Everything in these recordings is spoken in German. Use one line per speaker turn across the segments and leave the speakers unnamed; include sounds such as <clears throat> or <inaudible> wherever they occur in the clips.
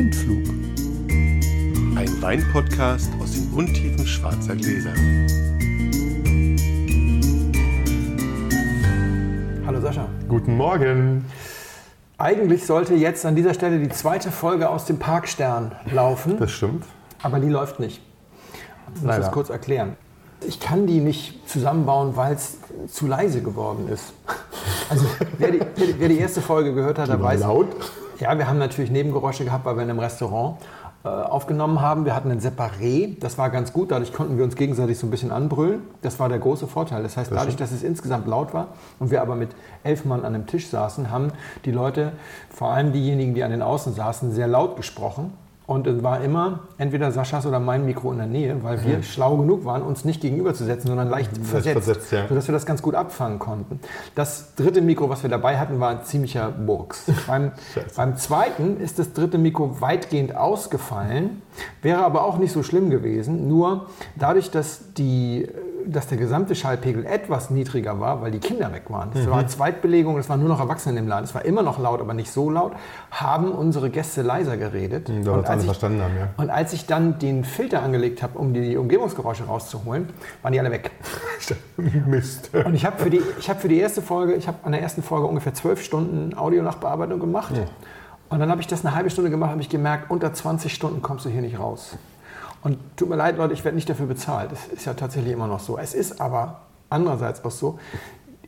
Blindflug. Ein Weinpodcast aus den Untiefen schwarzer Gläser.
Hallo Sascha.
Guten Morgen.
Eigentlich sollte jetzt an dieser Stelle die zweite Folge aus dem Parkstern laufen,
Das stimmt.
aber die läuft nicht. Ich muss das kurz erklären. Ich kann die nicht zusammenbauen, weil es zu leise geworden ist. Also wer die, wer die- erste Folge gehört hat, der weiß.
laut.
Ja, wir haben natürlich Nebengeräusche gehabt, weil wir in einem Restaurant äh, aufgenommen haben. Wir hatten ein Separé, das war ganz gut, dadurch konnten wir uns gegenseitig so ein bisschen anbrüllen. Das war der große Vorteil. Das heißt, dadurch, dass es insgesamt laut war und wir aber mit elf Mann an einem Tisch saßen, haben die Leute, vor allem diejenigen, die an den Außen saßen, sehr laut gesprochen. Und es war immer entweder Saschas oder mein Mikro in der Nähe, weil wir schlau genug waren, uns nicht gegenüberzusetzen, sondern leicht versetzt,
versetzt, ja.
sodass wir das ganz gut abfangen konnten. Das dritte Mikro, was wir dabei hatten, war ein ziemlicher Burks. <laughs> beim, beim zweiten ist das dritte Mikro weitgehend ausgefallen, wäre aber auch nicht so schlimm gewesen. Nur dadurch, dass, die, dass der gesamte Schallpegel etwas niedriger war, weil die Kinder weg waren. Es war Zweitbelegung, es waren nur noch Erwachsene im Laden. Es war immer noch laut, aber nicht so laut, haben unsere Gäste leiser geredet.
Wir
Und als ich-
verstanden haben, ja.
und als ich dann den Filter angelegt habe, um die Umgebungsgeräusche rauszuholen, waren die alle weg. <laughs>
Mist.
Und ich habe für, die- ich hab für die erste Folge, ich habe an der ersten Folge ungefähr zwölf Stunden Audio-Nachbearbeitung gemacht. Und dann habe ich das eine halbe Stunde gemacht, habe ich gemerkt, unter 20 Stunden kommst du hier nicht raus. Und tut mir leid, Leute, ich werde nicht dafür bezahlt. Das ist ja tatsächlich immer noch so. Es ist aber andererseits auch so,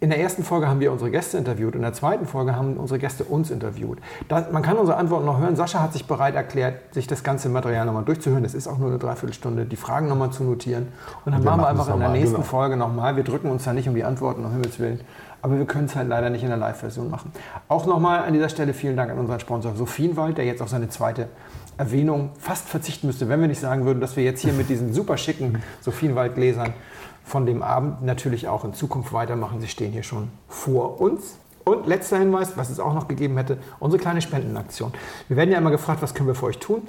in der ersten Folge haben wir unsere Gäste interviewt, in der zweiten Folge haben unsere Gäste uns interviewt. Da, man kann unsere Antworten noch hören. Sascha hat sich bereit erklärt, sich das ganze Material nochmal durchzuhören. Das ist auch nur eine Dreiviertelstunde, die Fragen nochmal zu notieren. Und dann
wir
machen wir einfach in der nächsten
genau.
Folge nochmal. Wir drücken uns da nicht um die Antworten, um Himmels Willen. Aber wir können es halt leider nicht in der Live-Version machen. Auch nochmal an dieser Stelle vielen Dank an unseren Sponsor Sophienwald, der jetzt auf seine zweite Erwähnung fast verzichten müsste, wenn wir nicht sagen würden, dass wir jetzt hier mit diesen super schicken Sophienwald-Gläsern von dem Abend natürlich auch in Zukunft weitermachen. Sie stehen hier schon vor uns. Und letzter Hinweis, was es auch noch gegeben hätte, unsere kleine Spendenaktion. Wir werden ja immer gefragt, was können wir für euch tun?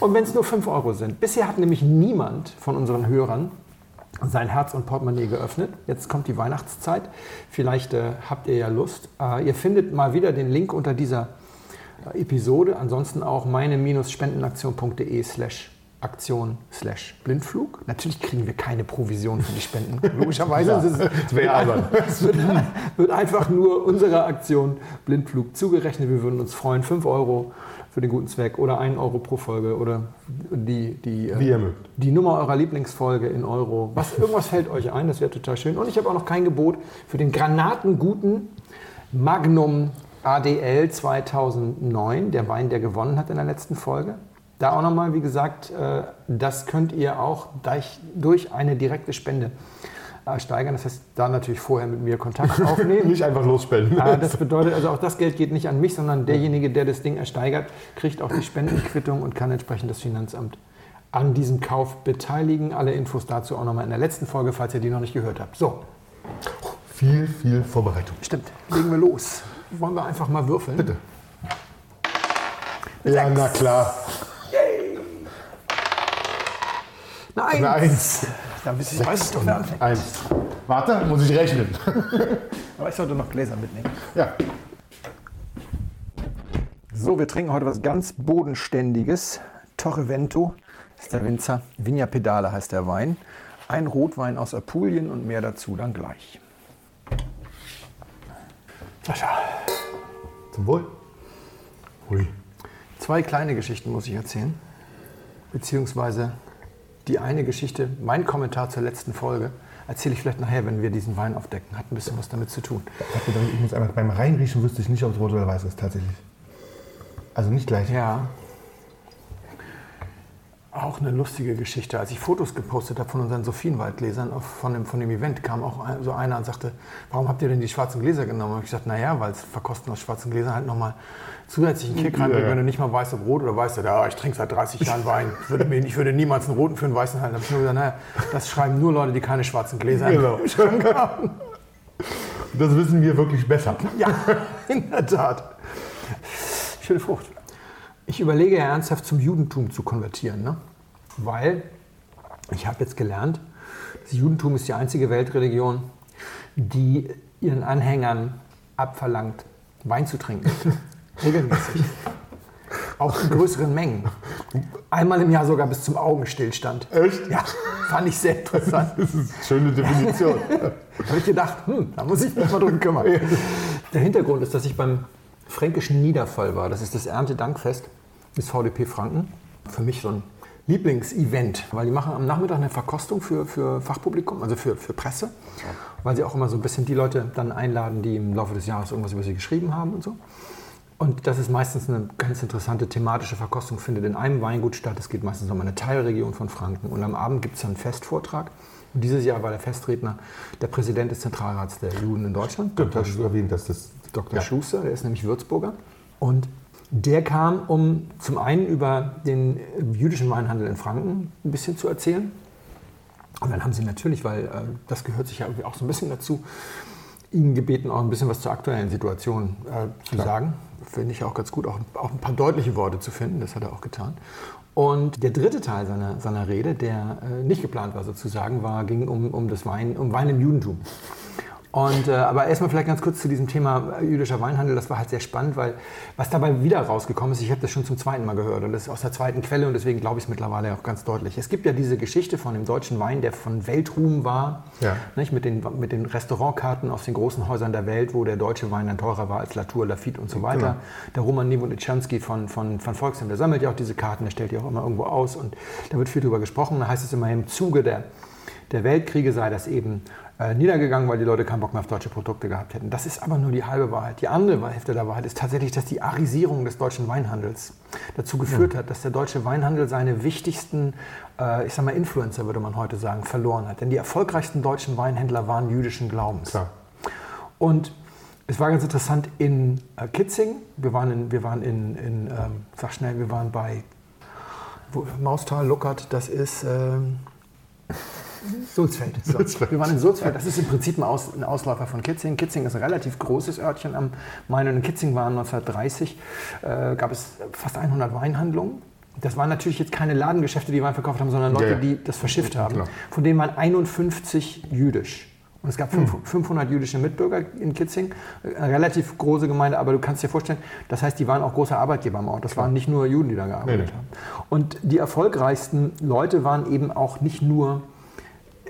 Und wenn es nur 5 Euro sind. Bisher hat nämlich niemand von unseren Hörern sein Herz und Portemonnaie geöffnet. Jetzt kommt die Weihnachtszeit. Vielleicht äh, habt ihr ja Lust. Äh, ihr findet mal wieder den Link unter dieser Episode. Ansonsten auch meine-spendenaktion.de slash Aktion slash Blindflug. Natürlich kriegen wir keine Provision für die Spenden. <laughs> Logischerweise.
Ja,
Es
das wäre albern. <laughs>
es wird, wird einfach nur unserer Aktion Blindflug zugerechnet. Wir würden uns freuen. 5 Euro für den guten Zweck oder 1 Euro pro Folge oder die, die, äh,
Wie ihr mögt.
die Nummer eurer Lieblingsfolge in Euro. Was, irgendwas fällt euch ein, das wäre total schön. Und ich habe auch noch kein Gebot für den granatenguten Magnum ADL 2009, der Wein, der gewonnen hat in der letzten Folge. Da auch nochmal, wie gesagt, äh, das könnt ihr auch durch- eine direkte Spende äh, steigern. Das heißt, da natürlich vorher mit mir Kontakt <laughs> aufnehmen.
Nicht einfach losspenden.
Ah, das bedeutet, also auch das Geld geht nicht an mich, sondern derjenige, der das Ding ersteigert, kriegt auch die Spendenquittung und kann entsprechend das Finanzamt an diesem Kauf beteiligen. Alle Infos dazu auch nochmal in der letzten Folge, falls ihr die noch nicht gehört habt. So,
Viel, viel Vorbereitung.
stimmt. Legen wir los. Wollen wir einfach mal würfeln?
Bitte. Ja, na klar.
Nein!
Eine Eins.
Da weiß ich, weiß ich doch, wer anfängt.
Eins. Warte, muss ich rechnen. <laughs>
Aber ich sollte noch Gläser mitnehmen.
Ja.
So, wir trinken heute was ganz Bodenständiges. Torrevento ist der Winzer. Vigna Pedale heißt der Wein. Ein Rotwein aus Apulien und mehr dazu dann gleich. Sascha,
Zum Wohl. Hui.
zwei kleine Geschichten muss ich erzählen. Beziehungsweise die eine Geschichte, mein Kommentar zur letzten Folge, erzähle ich vielleicht nachher, wenn wir diesen Wein aufdecken. Hat ein bisschen was damit zu tun.
Ich muss einfach beim Reinriechen wüsste ich nicht, ob es rot oder weiß ist, tatsächlich. Also nicht gleich.
Ja. Auch eine lustige Geschichte. Als ich Fotos gepostet habe von unseren Sophienwaldgläsern von dem, von dem Event, kam auch ein, so einer und sagte, warum habt ihr denn die schwarzen Gläser genommen? Und ich gesagt, naja, weil es Verkosten aus schwarzen Gläsern halt nochmal zusätzlichen Kick reinbringt,
Ja.
wenn du nicht mal weißt, ob rot oder weiß. Ja, ich trinke seit 30 Jahren Wein. Ich würde, mir, ich würde niemals einen roten für einen weißen halten. Da habe ich nur gesagt, naja, das schreiben nur Leute, die keine schwarzen Gläser
Genau.
haben.
Das wissen wir wirklich besser.
Ja, in der Tat. Schöne Frucht. Ich überlege ja ernsthaft zum Judentum zu konvertieren, ne? weil ich habe jetzt gelernt, das Judentum ist die einzige Weltreligion, die ihren Anhängern abverlangt, Wein zu trinken. <laughs> Regelmäßig. Auch in größeren Mengen. Einmal im Jahr sogar bis zum Augenstillstand.
Echt?
Ja, fand ich sehr interessant.
Das ist eine schöne Definition. <laughs>
Da habe ich gedacht, hm, da muss ich mich mal drum kümmern. Der Hintergrund ist, dass ich beim fränkischen Niederfall war. Das ist das Erntedankfest des VDP Franken. Für mich so ein Lieblingsevent, weil die machen am Nachmittag eine Verkostung für, für Fachpublikum, also für, für Presse, weil sie auch immer so ein bisschen die Leute dann einladen, die im Laufe des Jahres irgendwas über sie geschrieben haben und so. Und das ist meistens eine ganz interessante thematische Verkostung, findet in einem Weingut statt. Es geht meistens um eine Teilregion von Franken. Und am Abend gibt es dann einen Festvortrag. Und dieses Jahr war der Festredner der Präsident des Zentralrats der Juden in Deutschland,
Dr. Sch erwähnt, dass das
Dr.
Ja.
Schuster, der ist nämlich Würzburger. Und der kam, um zum einen über den jüdischen Weinhandel in Franken ein bisschen zu erzählen. Und dann haben sie natürlich, weil äh, das gehört sich ja irgendwie auch so ein bisschen dazu, ihn gebeten, auch ein bisschen was zur aktuellen Situation äh, zu
Klar.
sagen. Finde ich auch ganz gut, auch, auch ein paar deutliche Worte zu finden. Das hat er auch getan. Und der dritte Teil seiner, seiner Rede, der äh, nicht geplant war sozusagen, war, ging um, um das Wein, um Wein im Judentum. Und, äh, aber erstmal vielleicht ganz kurz zu diesem Thema äh, jüdischer Weinhandel. Das war halt sehr spannend, weil was dabei wieder rausgekommen ist, ich habe das schon zum zweiten Mal gehört und das ist aus der zweiten Quelle und deswegen glaube ich es mittlerweile auch ganz deutlich. Es gibt ja diese Geschichte von dem deutschen Wein, der von Weltruhm war,
Ja.
nicht, mit, den, mit den Restaurantkarten aus den großen Häusern der Welt, wo der deutsche Wein dann teurer war als Latour, Lafitte und so weiter.
Genau.
Der Roman Niewolnichanski von, von, von Volksheim, der sammelt ja auch diese Karten, der stellt die auch immer irgendwo aus und da wird viel drüber gesprochen. Da heißt es immer im Zuge der, der Weltkriege sei das eben äh, niedergegangen, weil die Leute keinen Bock mehr auf deutsche Produkte gehabt hätten. Das ist aber nur die halbe Wahrheit. Die andere Hälfte der Wahrheit ist tatsächlich, dass die Arisierung des deutschen Weinhandels dazu geführt hat, dass der deutsche Weinhandel seine wichtigsten, äh, ich sag mal Influencer, würde man heute sagen, verloren hat. Denn die erfolgreichsten deutschen Weinhändler waren jüdischen Glaubens.
Klar.
Und es war ganz interessant in äh, Kitzing. Wir waren in, wir waren in, in ähm, sag schnell, wir waren bei wo, Maustal, Luckert, das ist ähm, Sulzfeld. So.
Sulzfeld.
Wir waren in Sulzfeld. Das ist im Prinzip ein, Aus, ein Ausläufer von Kitzing. Kitzing ist ein relativ großes Örtchen am Main. Und in Kitzing waren 1930, äh, gab es fast 100 Weinhandlungen. Das waren natürlich jetzt keine Ladengeschäfte, die Wein verkauft haben, sondern Leute,
Ja, ja.
die das verschifft haben.
Klar.
Von denen waren 51 jüdisch. Und es gab fünf- 500 jüdische Mitbürger in Kitzing, eine relativ große Gemeinde, aber du kannst dir vorstellen, das heißt, die waren auch große Arbeitgeber am Ort. Das waren nicht nur Juden, die da gearbeitet
Nee, nee.
haben. Und die erfolgreichsten Leute waren eben auch nicht nur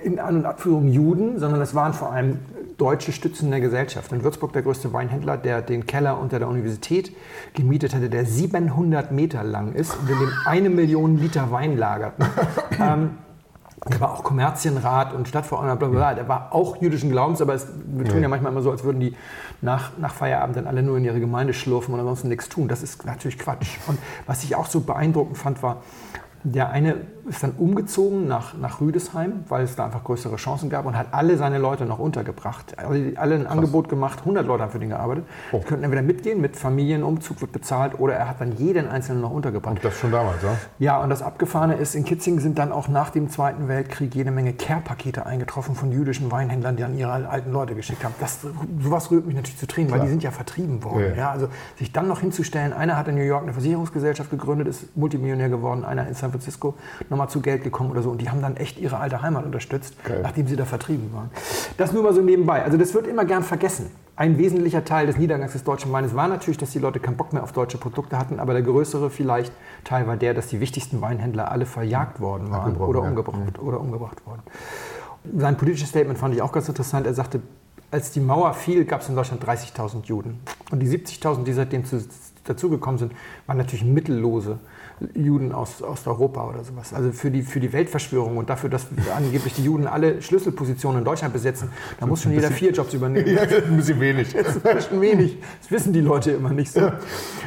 in An- und Abführung Juden, sondern es waren vor allem deutsche Stützen der Gesellschaft. In Würzburg der größte Weinhändler, der den Keller unter der Universität gemietet hatte, der 700 Meter lang ist und in dem <laughs> eine Million Liter Wein lagerten. ähm, der war auch Kommerzienrat und Stadtverordneter, bla bla bla. Der war auch jüdischen Glaubens, aber es, wir tun ja manchmal immer so, als würden die nach, nach Feierabend dann alle nur in ihre Gemeinde schlurfen und ansonsten nichts tun. Das ist natürlich Quatsch. Und was ich auch so beeindruckend fand, war, der eine ist dann umgezogen nach, nach Rüdesheim, weil es da einfach größere Chancen gab und hat alle seine Leute noch untergebracht. Also die- alle ein Angebot gemacht, 100 Leute haben für den gearbeitet.
Oh.
Die könnten entweder mitgehen, mit Familienumzug wird bezahlt oder er hat dann jeden Einzelnen noch untergebracht.
Und das schon damals, ja?
Ja, und das Abgefahrene ist, in Kitzing sind dann auch nach dem Zweiten Weltkrieg jede Menge Care-Pakete eingetroffen von jüdischen Weinhändlern, die dann ihre alten Leute geschickt haben. Das, sowas rührt mich natürlich zu Tränen, weil
Klar.
die sind ja vertrieben worden.
Ja,
ja. also sich dann noch hinzustellen, einer hat in New York eine Versicherungsgesellschaft gegründet, ist Multimillionär geworden, einer in San Francisco nochmal zu Geld gekommen oder so. Und die haben dann echt ihre alte Heimat unterstützt,
Geil.
nachdem sie da vertrieben waren. Das nur mal so nebenbei. Also das wird immer gern vergessen. Ein wesentlicher Teil des Niedergangs des deutschen Weines war natürlich, dass die Leute keinen Bock mehr auf deutsche Produkte hatten, aber der größere vielleicht Teil war der, dass die wichtigsten Weinhändler alle verjagt worden waren oder,
ja.
umgebracht, oder umgebracht worden. Sein politisches Statement fand ich auch ganz interessant. Er sagte, als die Mauer fiel, gab es in Deutschland 30.000 Juden. Und die 70.000, die seitdem zu, dazugekommen sind, waren natürlich mittellose Juden aus Osteuropa oder sowas. Also für die, für die Weltverschwörung und dafür, dass angeblich die Juden alle Schlüsselpositionen in Deutschland besetzen, da muss schon jeder vier Jobs übernehmen. <laughs>
Ja, ein bisschen wenig.
Das ist bisschen wenig. Das wissen die Leute immer nicht so.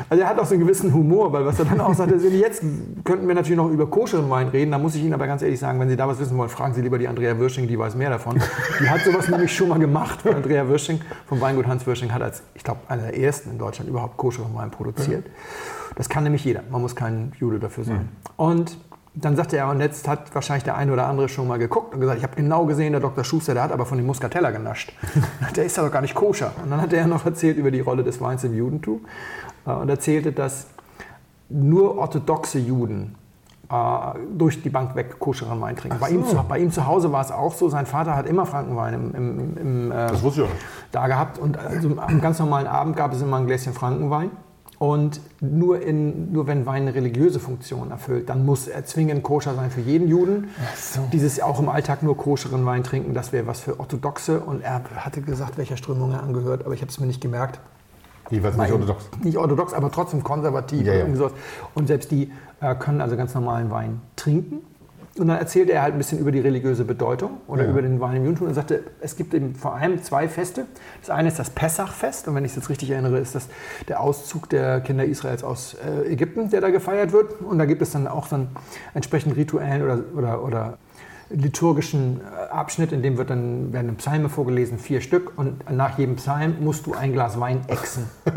Also er hat auch so einen gewissen Humor, weil was er dann auch sagt, ist, jetzt könnten wir natürlich noch über koscheren Wein reden. Da muss ich Ihnen aber ganz ehrlich sagen, wenn Sie da was wissen wollen, fragen Sie lieber die Andrea Wirsching, die weiß mehr davon. Die hat sowas nämlich schon mal gemacht. Weil Andrea Wirsching vom Weingut Hans Wirsching hat als, ich glaube, einer der ersten in Deutschland überhaupt koscheren Wein produziert. Das kann nämlich jeder. Man muss kein Jude dafür sein. Und dann sagte er, und jetzt hat wahrscheinlich der eine oder andere schon mal geguckt und gesagt, ich habe genau gesehen, der Dr. Schuster, der hat aber von dem Muscatella genascht. <laughs> der ist ja doch gar nicht koscher. Und dann hat er noch erzählt über die Rolle des Weins im Judentum äh, und erzählte, dass nur orthodoxe Juden äh, durch die Bank weg koscheren Wein trinken. Bei, ihm zu, bei ihm zu Hause war es auch so, sein Vater hat immer Frankenwein im, im, im, äh, da gehabt und also am ganz normalen Abend gab es immer ein Gläschen Frankenwein Und nur, in, nur wenn Wein eine religiöse Funktion erfüllt, dann muss er zwingend koscher sein für jeden Juden.
so.
Dieses auch im Alltag nur koscheren Wein trinken, das wäre was für Orthodoxe. Und er hatte gesagt, welcher Strömung er angehört, aber ich habe es mir nicht gemerkt.
Jeweils nicht orthodox.
Nicht orthodox, aber trotzdem konservativ.
Ja, ja.
Und selbst die äh, können also ganz normalen Wein trinken. Und dann erzählte er halt ein bisschen über die religiöse Bedeutung oder
Ja.
über den Wein im Judentum und sagte, es gibt eben vor allem zwei Feste. Das eine ist das Pessachfest und wenn ich es jetzt richtig erinnere, ist das der Auszug der Kinder Israels aus äh, Ägypten, der da gefeiert wird. Und da gibt es dann auch einen entsprechend rituellen oder, oder, oder liturgischen äh, Abschnitt, in dem wird dann, werden Psalme vorgelesen, vier Stück und nach jedem Psalm musst du ein Glas Wein exen. <laughs>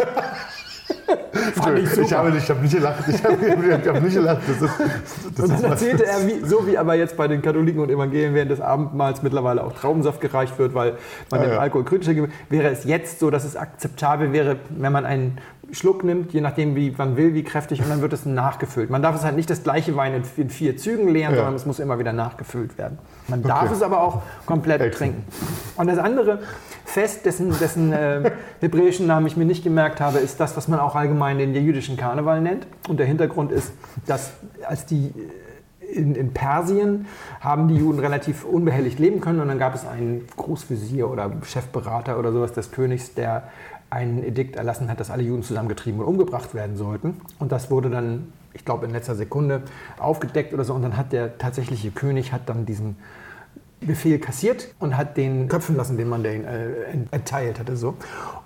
Fand ich.
Ich habe nicht, ich habe nicht gelacht. Ich habe, ich habe nicht gelacht. Das ist, das
Und dann erzählte er, wie, so wie aber jetzt bei den Katholiken und Evangelien während des Abendmahls mittlerweile auch Traubensaft gereicht wird, weil man
Ah,
den
ja.
Alkohol kritischer gibt, wäre es jetzt so, dass es akzeptabel wäre, wenn man einen Schluck nimmt, je nachdem, wie man will, wie kräftig, und dann wird es nachgefüllt. Man darf es halt nicht das gleiche Wein in, vier Zügen leeren,
Ja.
sondern es muss immer wieder nachgefüllt werden. Man darf
Okay.
es aber auch komplett
Exen.
trinken. Und das andere Fest, dessen, dessen äh, <laughs> hebräischen Namen ich mir nicht gemerkt habe, ist das, was man auch allgemein den jüdischen Karneval nennt. Und der Hintergrund ist, dass als die in, in Persien haben die Juden relativ unbehelligt leben können und dann gab es einen Großvezier oder Chefberater oder sowas des Königs, der einen Edikt erlassen hat, dass alle Juden zusammengetrieben und umgebracht werden sollten. Und das wurde dann, ich glaube, in letzter Sekunde aufgedeckt oder so. Und dann hat der tatsächliche König hat dann diesen Befehl kassiert und hat den köpfen lassen, den man den äh, erteilt hatte. So.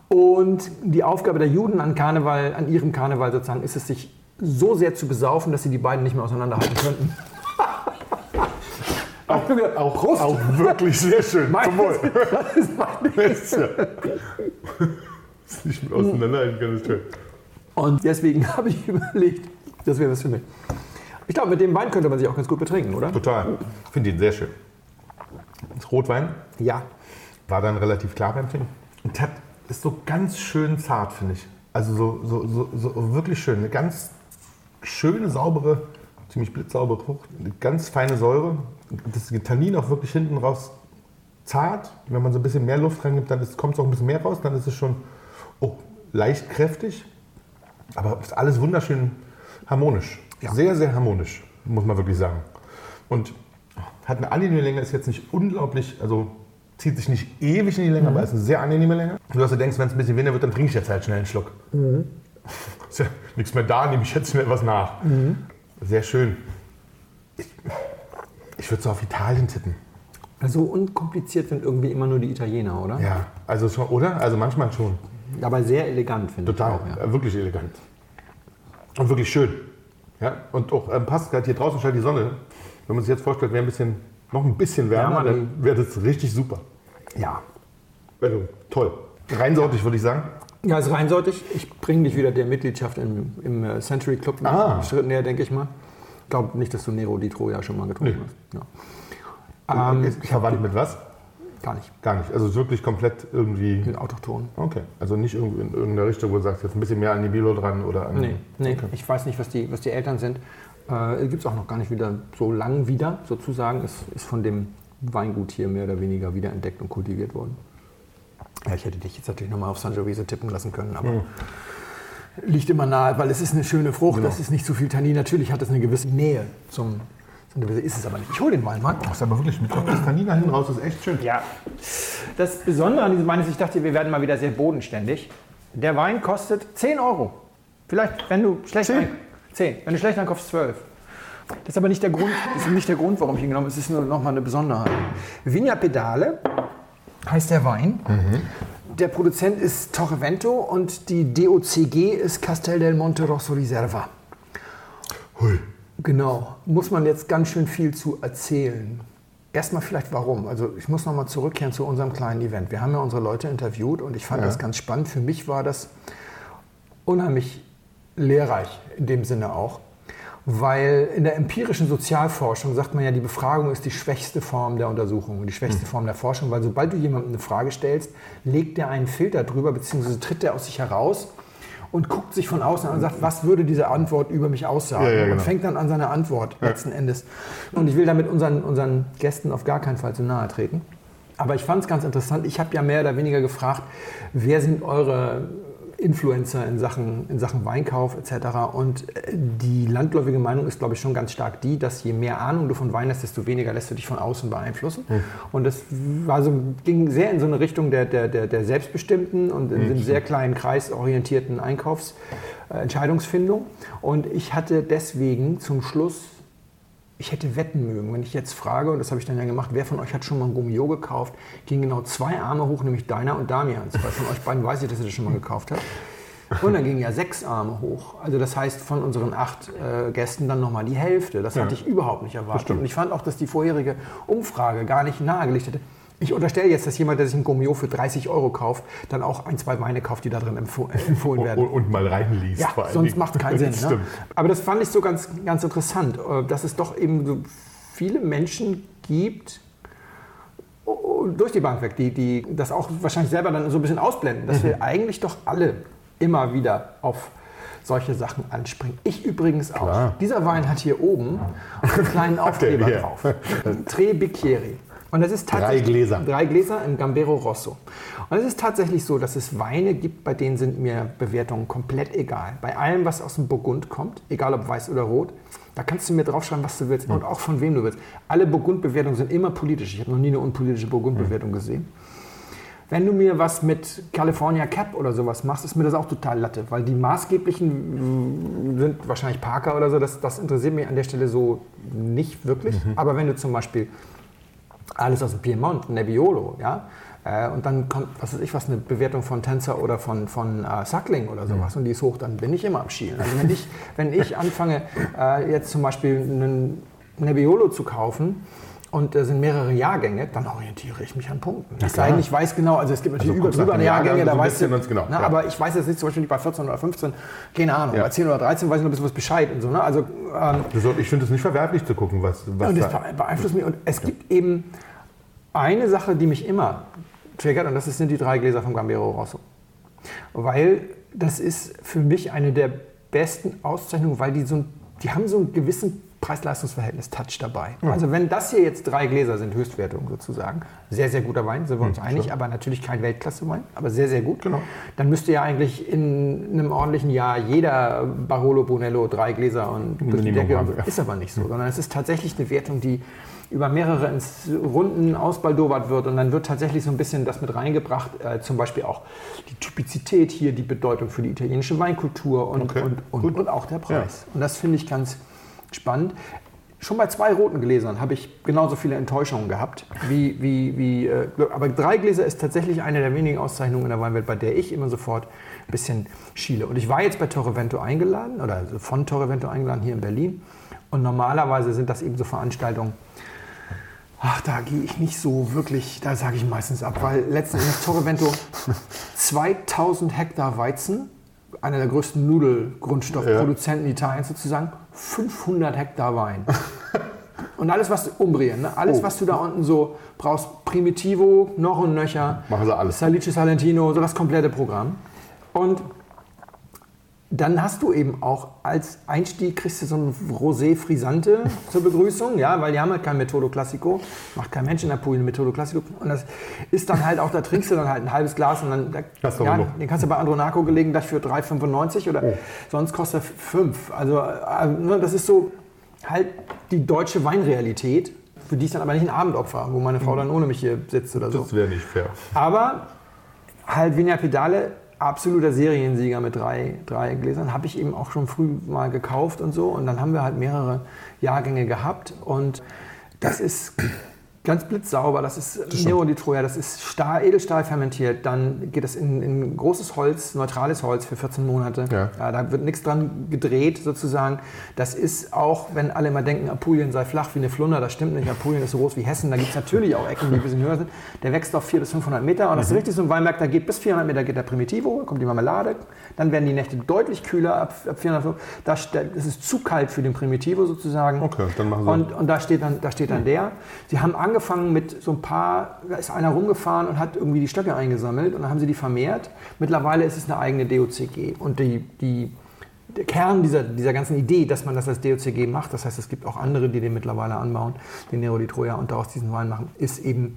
Und die Aufgabe der Juden an Karneval, an ihrem Karneval sozusagen, ist es, sich so sehr zu besaufen, dass sie die beiden nicht mehr auseinanderhalten könnten. <laughs> auch, auch, Prost.
Auch wirklich sehr schön. <laughs>
Mein-
Zum Wohl.
Das ist mein <laughs>
Das ist nicht mit auseinanderhalten ist schön.
Und deswegen habe ich überlegt, das wäre was für mich. Ich glaube, mit dem Wein könnte man sich auch ganz gut betrinken, oder?
Total. Ich finde ihn sehr schön. Das Rotwein
Ja.
war dann relativ klar beim Trinken. Und hat, ist so ganz schön zart, finde ich. Also so, so, so, so wirklich schön. Eine ganz schöne, saubere, ziemlich blitzsaubere Frucht. Eine ganz feine Säure. Das Tannin auch wirklich hinten raus zart. Wenn man so ein bisschen mehr Luft reingibt, dann kommt es auch ein bisschen mehr raus. Dann ist es schon oh, leicht kräftig. Aber ist alles wunderschön harmonisch.
Ja.
Sehr, sehr harmonisch, muss man wirklich sagen. Und hat eine angenehme Länge, ist jetzt nicht unglaublich, also zieht sich nicht ewig in die Länge, aber ist eine sehr angenehme Länge. Du hast du denkst, wenn es ein bisschen weniger wird, dann trinke ich jetzt halt schnell einen Schluck. <laughs> Ist ja nichts mehr da, nehme ich jetzt schnell was nach. Sehr schön. Ich, ich würde so auf Italien tippen.
So unkompliziert sind irgendwie immer nur die Italiener, oder?
Ja, also schon, oder? Also manchmal schon.
Aber sehr elegant, finde ich.
Total,
ja.
äh, wirklich elegant. Und wirklich schön. Ja? Und auch ähm, passt gerade hier draußen scheint die Sonne. Wenn man sich jetzt vorstellt, wäre ein bisschen, noch ein bisschen wärmer,
Wärmer,
dann wäre das richtig super.
ja.
Also toll. Reinsortig würde ich sagen.
Ja, ist reinsortig. Ich bringe dich wieder der Mitgliedschaft im, im äh, Century Club
Ah.
einen Schritt näher, denke ich mal. Ich glaube nicht, dass du Nero di Troja schon mal getrunken
Nee.
hast. Ja. Ähm,
Ist verwandt mit was?
gar nicht.
Gar nicht. Also ist wirklich komplett irgendwie.
Mit Autochtonen.
Okay. Also nicht in irgendeiner Richtung, wo du sagst, jetzt ein bisschen mehr an die Bilo dran oder an.
Nee, nee.
Okay.
ich weiß nicht, was die, was die Eltern sind. Äh, Gibt es auch noch gar nicht wieder so lang wieder, sozusagen. Es ist von dem Weingut hier mehr oder weniger wiederentdeckt und kultiviert worden. Ja, ich hätte dich jetzt natürlich nochmal auf Sangiovese tippen lassen können, aber
mhm.
liegt immer nahe, weil es ist eine schöne Frucht,
genau.
das ist nicht zu viel Tannin. Natürlich hat es eine gewisse Nähe zum Sangiovese, ist es aber nicht. Ich hole den Wein mal.
Das ist aber wirklich mit das Tannin da hinten raus, ist echt schön.
Ja. Das Besondere an diesem Wein ist, ich dachte, wir werden mal wieder sehr bodenständig. Der Wein kostet 10 Euro. Vielleicht, wenn du schlecht... 10? 10. Wenn du schlecht einkaufst, 12. Das ist aber nicht der Grund, das ist nicht der Grund, warum ich ihn genommen habe. Es ist nur nochmal eine Besonderheit. Vigna Pedale heißt der Wein. Der Produzent ist Torrevento und die DOCG ist Castel del Monte Rosso Riserva.
Hui.
Genau, muss man jetzt ganz schön viel zu erzählen. Erstmal vielleicht warum. Also ich muss nochmal zurückkehren zu unserem kleinen Event. Wir haben ja unsere Leute interviewt und ich fand
Ja.
das ganz spannend. Für mich war das unheimlich lehrreich in dem Sinne auch, weil in der empirischen Sozialforschung sagt man ja, die Befragung ist die schwächste Form der Untersuchung und die schwächste Form der Forschung, weil sobald du jemandem eine Frage stellst, legt er einen Filter drüber, beziehungsweise tritt er aus sich heraus und guckt sich von außen an und sagt, was würde diese Antwort über mich aussagen?
Ja, ja,
Und
genau.
fängt dann an seine Antwort letzten Endes. Und ich will damit unseren, unseren Gästen auf gar keinen Fall zu nahe treten. Aber ich fand es ganz interessant. Ich habe ja mehr oder weniger gefragt, wer sind eure Influencer in Sachen, in Sachen Weinkauf etc. Und äh, die landläufige Meinung ist, glaube ich, schon ganz stark die, dass je mehr Ahnung du von Wein hast, desto weniger lässt du dich von außen beeinflussen. Mhm. Und das war so, ging sehr in so eine Richtung der, der, der, der selbstbestimmten und in mhm. einem sehr kleinen Kreis orientierten Einkaufsentscheidungsfindung. Äh, und ich hatte deswegen zum Schluss ich hätte wetten mögen, wenn ich jetzt frage, und das habe ich dann ja gemacht, wer von euch hat schon mal ein Gummio gekauft, gingen genau zwei Arme hoch, nämlich deiner und Damians. Weil von euch beiden weiß ich, dass ihr das schon mal gekauft habt. Und dann gingen ja sechs Arme hoch. Also das heißt von unseren acht äh, Gästen dann nochmal die Hälfte. Das ja. hatte ich überhaupt nicht erwartet. Und ich fand auch, dass die vorherige Umfrage gar nicht nahegelegt hätte. Ich unterstelle jetzt, dass jemand, der sich ein Gummio für 30 Euro kauft, dann auch ein, zwei Weine kauft, die da drin <laughs> empfohlen werden.
Und, und mal reinliest.
Ja, sonst macht es keinen <laughs> Sinn. Ne? Aber das fand ich so ganz, ganz interessant, äh, dass es doch eben so viele Menschen gibt, durch die Bank weg, die, die das auch wahrscheinlich selber dann so ein bisschen ausblenden, dass mhm. wir eigentlich doch alle immer wieder auf solche Sachen anspringen. Ich übrigens auch. Klar. Dieser Wein hat hier oben einen kleinen <laughs> Aufkleber drauf. Tre Bicchieri. Und das ist
tatsächlich drei Gläser.
Drei Gläser im Gambero Rosso. Und es ist tatsächlich so, dass es Weine gibt, bei denen sind mir Bewertungen komplett egal. Bei allem, was aus dem Burgund kommt, egal ob weiß oder rot, da kannst du mir draufschreiben, was du willst mhm. und auch von wem du willst. Alle Burgundbewertungen sind immer politisch. Ich habe noch nie eine unpolitische Burgundbewertung mhm. gesehen. Wenn du mir was mit California Cap oder sowas machst, ist mir das auch total Latte, weil die maßgeblichen sind wahrscheinlich Parker oder so, das, das interessiert mich an der Stelle so nicht wirklich. Mhm. Aber wenn du zum Beispiel alles aus dem Piemont, Nebbiolo, ja. Äh, und dann kommt, was weiß ich, was eine Bewertung von Tänzer oder von, von äh, Suckling oder sowas mhm. und die ist hoch, dann bin ich immer am Schielen. Also wenn ich, <laughs> wenn ich anfange, äh, jetzt zum Beispiel einen Nebbiolo zu kaufen, und da sind mehrere Jahrgänge, dann orientiere ich mich an Punkten. Ja, ich eigentlich weiß genau, also es gibt natürlich also über drüber Jahrgänge, da weißt du, genau, na, ja. aber ich weiß jetzt nicht zum Beispiel nicht bei 14 oder 15, keine Ahnung, ja. bei 10 oder 13 weiß ich noch ein bisschen was Bescheid und so. Ne? Also,
ähm, ich finde es nicht verwerflich zu gucken, was, was
und das beeinflusst mich und es gibt eben eine Sache, die mich immer triggert, und das sind die drei Gläser von Gambero Rosso. Weil das ist für mich eine der besten Auszeichnungen, weil die, so, die haben so einen gewissen Preis-Leistungs-Verhältnis-Touch dabei. Mhm. Also wenn das hier jetzt drei Gläser sind, Höchstwertung sozusagen, sehr, sehr guter Wein, sind wir uns mhm, einig, klar. aber natürlich kein Weltklasse-Wein, aber sehr, sehr gut. Genau. Dann müsste ja eigentlich in einem ordentlichen Jahr jeder Barolo Brunello drei Gläser und Decke, haben, ja. ist aber nicht so, sondern es ist tatsächlich eine Wertung, die über mehrere Runden ausbaldobert wird und dann wird tatsächlich so ein bisschen das mit reingebracht, äh, zum Beispiel auch die Typizität hier, die Bedeutung für die italienische Weinkultur und, okay. und, und, und, auch der Preis. Ja. Und das finde ich ganz spannend. Schon bei zwei roten Gläsern habe ich genauso viele Enttäuschungen gehabt. Wie, wie, wie, äh, aber drei Gläser ist tatsächlich eine der wenigen Auszeichnungen in der Weinwelt, bei der ich immer sofort ein bisschen schiele. Und ich war jetzt bei Torrevento eingeladen, oder von Torrevento eingeladen hier in Berlin. Und normalerweise sind das eben so Veranstaltungen, Ach, da gehe ich nicht so wirklich, da sage ich meistens ab, weil letzten Endes Torrevento <laughs> 2000 Hektar Weizen, einer der größten Nudelgrundstoffproduzenten ja. Italiens sozusagen, 500 Hektar Wein. <laughs> Und alles, was Umbrien, ne? alles, oh. was du da unten so brauchst, Primitivo, noch und nöcher,
machen sie alles.
Salice Salentino, so das komplette Programm. Und dann hast du eben auch als Einstieg, kriegst du so ein Rosé Frisante <laughs> zur Begrüßung, ja, weil die haben halt kein Metodo Classico, macht kein Mensch in der Pugil ein Metodo Classico. Und das ist dann halt auch, da trinkst du dann halt ein halbes Glas und dann, da, ja, den kannst du bei Andronaco gelegen, das für 3,95 oder oh. sonst kostet er 5. Also, also, das ist so halt die deutsche Weinrealität, für die ist dann aber nicht ein Abendopfer, wo meine Frau mhm. dann ohne mich hier sitzt oder so.
Das wäre nicht fair.
Aber halt Vigna Pedale absoluter Seriensieger mit drei, drei Gläsern. Habe ich eben auch schon früh mal gekauft und so. Und dann haben wir halt mehrere Jahrgänge gehabt. Und das ist ganz blitzsauber. Das ist das Troja, das ist Stahl, Edelstahl fermentiert. Dann geht es in, in, großes Holz, neutrales Holz für 14 Monate. Ja. Ja, da wird nichts dran gedreht sozusagen. Das ist auch, wenn alle immer denken, Apulien sei flach wie eine Flunder, das stimmt nicht. Apulien ist so groß wie Hessen. Da gibt es natürlich auch Ecken, die ein bisschen höher sind. Der wächst auf 400 bis 500 Meter. Und das ist mhm. richtig so ein Weinberg, da geht bis 400 Meter geht der Primitivo, kommt die Marmelade. Dann werden die Nächte deutlich kühler ab, ab 400 Das, das ist zu kalt für den Primitivo sozusagen.
Okay, dann machen Sie.
Und, und da steht dann, da steht dann der. Sie haben angefangen angefangen mit so ein paar, da ist einer rumgefahren und hat irgendwie die Stöcke eingesammelt und dann haben sie die vermehrt. Mittlerweile ist es eine eigene DOCG und die, die, der Kern dieser, dieser ganzen Idee, dass man das als DOCG macht, das heißt, es gibt auch andere, die den mittlerweile anbauen, den Nero di Troja und daraus diesen Wein machen, ist eben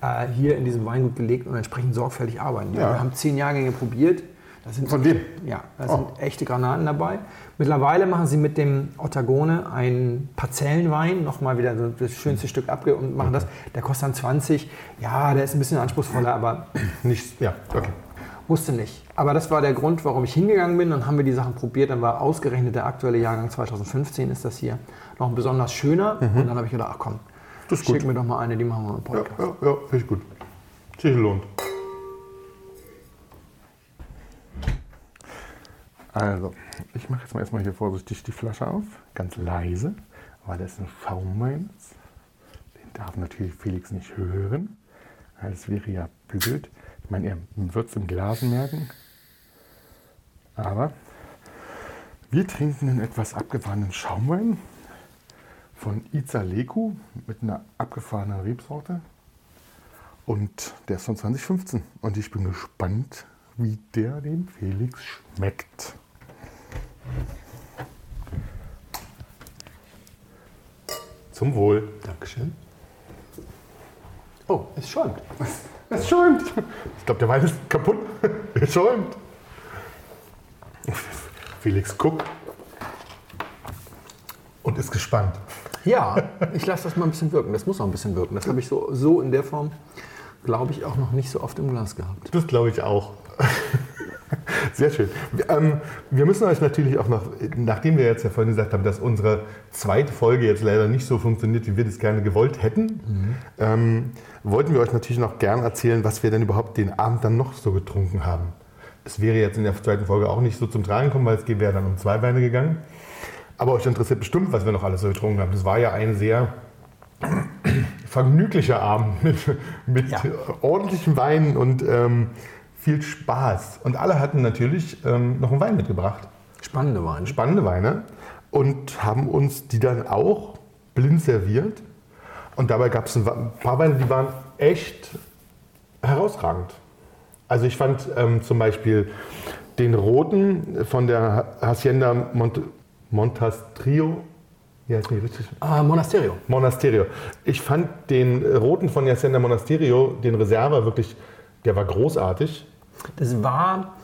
äh, hier in diesem Weingut gelegt und entsprechend sorgfältig arbeiten. Ja. Wir haben zehn Jahrgänge probiert, sind
Von wem?
Ja, da
Oh.
sind echte Granaten dabei. Mittlerweile machen sie mit dem Ottagone einen Parzellenwein, nochmal wieder so das schönste Stück abge und machen das. Der kostet dann 20. Ja, der ist ein bisschen anspruchsvoller, aber <clears throat>
Nicht, ja, okay.
Wusste nicht. Aber das war der Grund, warum ich hingegangen bin. Dann haben wir die Sachen probiert. Dann war ausgerechnet der aktuelle Jahrgang 2015 ist das hier noch ein besonders schöner. Und dann habe ich gedacht, ach komm,
Mhm. Das ist gut.
schick mir doch mal eine, die machen wir im
Ja,
Podcast.
ja, ja finde ich gut. Sich lohnt. Also, ich mache jetzt mal erstmal hier vorsichtig die Flasche auf. Ganz leise, weil das ein Schaumwein ist. Den darf natürlich Felix nicht hören. Das wäre ja blöd. Ich meine, er wird es im Glas merken. Aber wir trinken einen etwas abgefahrenen Schaumwein von Izaleku mit einer abgefahrenen Rebsorte. Und der ist von 2015. Und ich bin gespannt, wie der dem Felix schmeckt. Zum Wohl.
Dankeschön. Oh, es schäumt. <laughs>
Es schäumt. Ich glaube, der Wein ist kaputt. <laughs> Er schäumt. Felix guckt und ist gespannt.
Ja, ich lasse das mal ein bisschen wirken. Das muss auch ein bisschen wirken. Das habe ich so, so in der Form, glaube ich, auch noch nicht so oft im Glas gehabt.
Das glaube ich auch. <laughs> Sehr schön. Wir, ähm, wir müssen euch natürlich auch noch, nachdem wir jetzt ja vorhin gesagt haben, dass unsere zweite Folge jetzt leider nicht so funktioniert, wie wir das gerne gewollt hätten, ähm, wollten wir euch natürlich noch gern erzählen, was wir denn überhaupt den Abend dann noch so getrunken haben. Es wäre jetzt in der zweiten Folge auch nicht so zum Tragen gekommen, weil es wäre dann um zwei Weine gegangen. Aber euch interessiert bestimmt, was wir noch alles so getrunken haben. Das war ja ein sehr vergnüglicher Abend <laughs> mit, mit
Ja.
ordentlichen Weinen und ähm, viel Spaß. Und alle hatten natürlich ähm, noch einen Wein mitgebracht.
Spannende Weine.
Spannende Weine. Und haben uns die dann auch blind serviert. Und dabei gab es ein paar Weine, die waren echt herausragend. Also ich fand ähm, zum Beispiel den roten von der Hacienda Mont Montastrio. Ja, ist nicht richtig.
Ah, Monasterio.
Monasterio. Ich fand den roten von Hacienda Monasterio, den Reserva, wirklich, der war großartig.
Das war